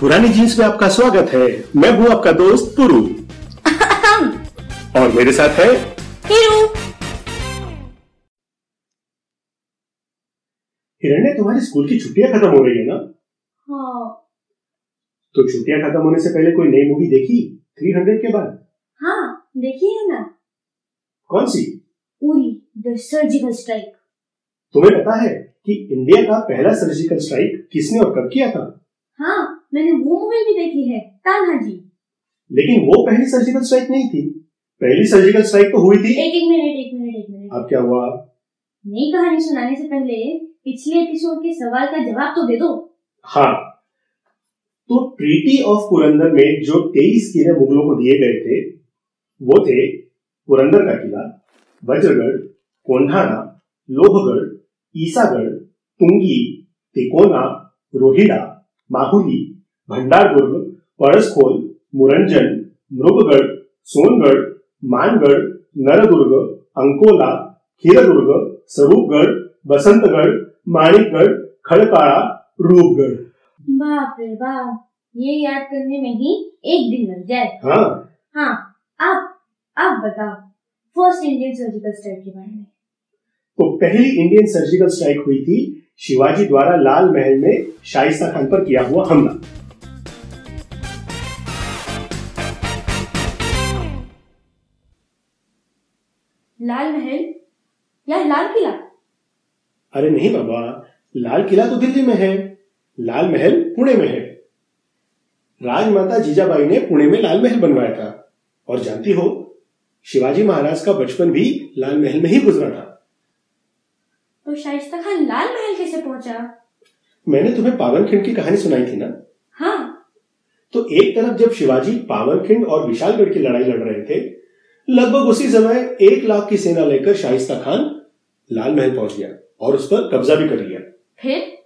पुरानी जीन्स में आपका स्वागत है। मैं हूँ आपका दोस्त पुरु। और मेरे साथ है हिरू। हिरण्य तुम्हारी स्कूल की छुट्टियाँ खत्म हो रही है ना? हाँ। तो छुट्टियाँ खत्म होने से पहले कोई नई मूवी देखी? 300 के बाद? हाँ देखी है ना। कौन सी? उरी द सर्जिकल स्ट्राइक तुम्हें पता है कि इंडिया का पहला सर्जिकल स्ट्राइक किसने और कब किया था? हाँ मैंने वो मूवी भी देखी है तान्हा जी। लेकिन वो पहली सर्जिकल स्ट्राइक नहीं थी। पहली सर्जिकल स्ट्राइक तो हुई थी। एक एक मिनट एक मिनट एक मिनट। अब क्या हुआ? नई कहानी सुनाने से पहले पिछले एपिसोड के सवाल का जवाब तो दे दो। हाँ। तो ट्रीटी ऑफ़ पुरंदर में जो तेईस किले मुगलों को दिए गए थे वो थे पुरंदर का किला वज्रगढ़ कोंढाणा लोहगढ़ ईसागढ़ तुंगी तिकोना रोहिड़ा माहुली भंडारदुर्ग परसखोल मुरंजन मृगगढ़ सोनगढ़ मानगढ़ नरदुर्ग अंकोला खीरदुर्ग स्वरूपगढ़ बसंतगढ़ माणिकगढ़ खड़काड़ा रूपगढ़। बाप रे बाप ये याद करने में ही एक दिन लग जाए। हाँ। हाँ अब अब बताओ फ़र्स्ट इंडियन सर्जिकल स्ट्राइक के बारे में। तो पहली इंडियन सर्जिकल स्ट्राइक हुई थी शिवाजी द्वारा लाल महल में शाइस्ता खान पर किया हुआ हमला। लाल महल? या लाल किला? अरे नहीं बाबा लाल किला तो दिल्ली में है। लाल महल पुणे में है। राजमाता जीजाबाई ने पुणे में लाल महल बनवाया था। और जानती हो शिवाजी महाराज का बचपन भी लाल महल में ही गुजरा था। तो शाइस्ता खान लाल महल कैसे पहुँचा? मैंने तुम्हें पावनखिंड की कहानी सुनाई थी ना? हाँ। तो एक तरफ़ जब शिवाजी पावनखिंड और विशालगढ़ की लड़ाई लड़ रहे थे लगभग उसी समय एक लाख की सेना लेकर शाइस्ता खान लाल महल पहुँच गया और उस पर कब्जा भी कर लिया। फिर?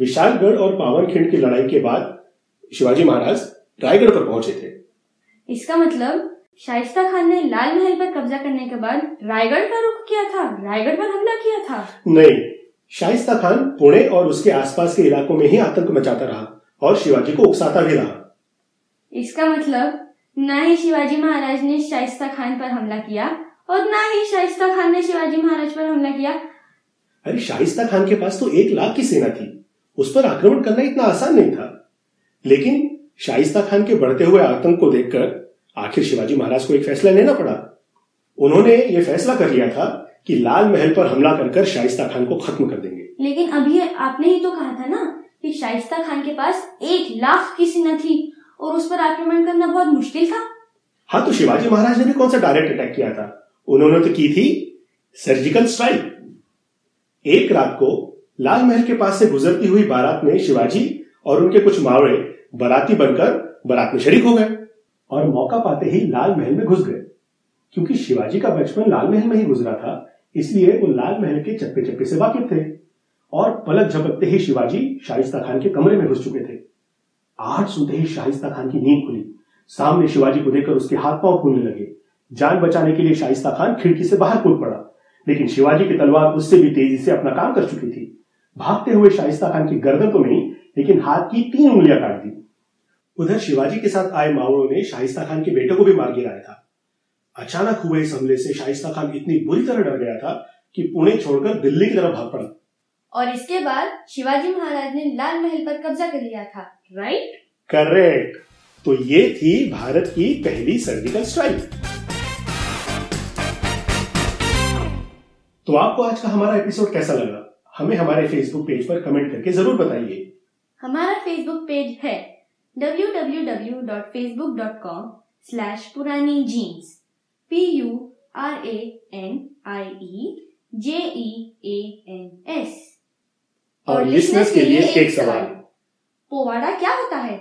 विशालगढ़ और पावनखिंड की लड़ाई के बाद शिवाजी महाराज रायगढ़ पर पहुँचे थे। इसका मतलब शाइस्ता खान ने लाल महल पर कब्जा करने के बाद रायगढ़ का रुख किया था? रायगढ़ पर हमला किया था? नहीं शाइस्ता खान पुणे और उसके आसपास के इलाकों में ही आतंक मचाता रहा और शिवाजी को उकसाता भी रहा। इसका मतलब न ही शिवाजी महाराज ने शाइस्ता खान पर हमला किया और न ही शाइस्ता खान ने शिवाजी महाराज पर हमला किया। अरे शाइस्ता खान के पास तो एक लाख की सेना थी। उस पर आक्रमण करना इतना आसान नहीं था। लेकिन शाइस्ता खान के बढ़ते हुए आतंक को देखकर आखिर शिवाजी महाराज को एक फैसला लेना पड़ा। उन्होंने ये फैसला कर लिया था कि लाल महल पर हमला कर कर शाइस्ता खान को खत्म कर देंगे। लेकिन अभी आपने ही तो कहा था ना कि शाइस्ता खान के पास एक लाख की सेना थी। और उस पर आक्रमण करना बहुत मुश्किल था। हाँ तो शिवाजी महाराज ने भी कौन सा डायरेक्ट अटैक किया था? उन्होंने तो की थी सर्जिकल स्ट्राइक एक रात को लाल महल के पास से गुजरती हुई बारात में शिवाजी और उनके कुछ मावड़े बाराती बनकर बारात में शरीक हो गए और मौका पाते ही लाल महल में घुस गए। क्योंकि शिवाजी का बचपन लाल महल में ही गुजरा था, इसलिए वो लाल महल के चप्पे चप्पे से वाकिफ थे और पलक झपकते ही शिवाजी शाइस्ता खान के कमरे में घुस चुके थे। आहट सुनते ही शाइस्ता खान की नींद खुली। सामने शिवाजी को देखकर उसके हाथ पाँव फूलने लगे। जान बचाने के लिए शाइस्ता खान खिड़की से बाहर कूद पड़ा। लेकिन शिवाजी की तलवार उससे भी तेज़ी से अपना काम कर चुकी थी। भागते हुए शाइस्ता खान की गर्दन तो नहीं, लेकिन हाथ की तीन उंगलियाँ काट दी। उधर शिवाजी के साथ आए मावड़ों ने शाइस्ता खान के बेटे को भी मार गिराया था। अचानक हुए इस हमले से शाइस्ता खान इतनी बुरी तरह डर गया था कि पुणे छोड़कर दिल्ली की तरफ़ भाग पड़ा। और इसके बाद शिवाजी महाराज ने लाल महल पर कब्जा कर लिया था। राइट करेक्ट तो ये थी भारत की पहली सर्जिकल स्ट्राइक तो आपको आज का हमारा एपिसोड कैसा लगा? हमें हमारे फेसबुक पेज पर कमेंट करके ज़रूर बताइए। हमारा फेसबुक पेज है www.facebook.com slash Purani jeans p u r a n i e j e a n s. और लिसनर्स के लिए एक सवाल। पोवाड़ा क्या होता है?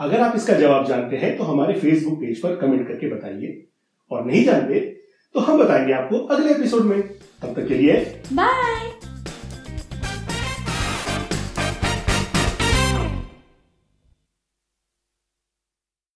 अगर आप इसका जवाब जानते हैं तो हमारे फेसबुक पेज पर कमेंट करके बताइए। और नहीं जानते तो हम बताएँगे आपको अगले एपिसोड में। तब तक के लिए बाय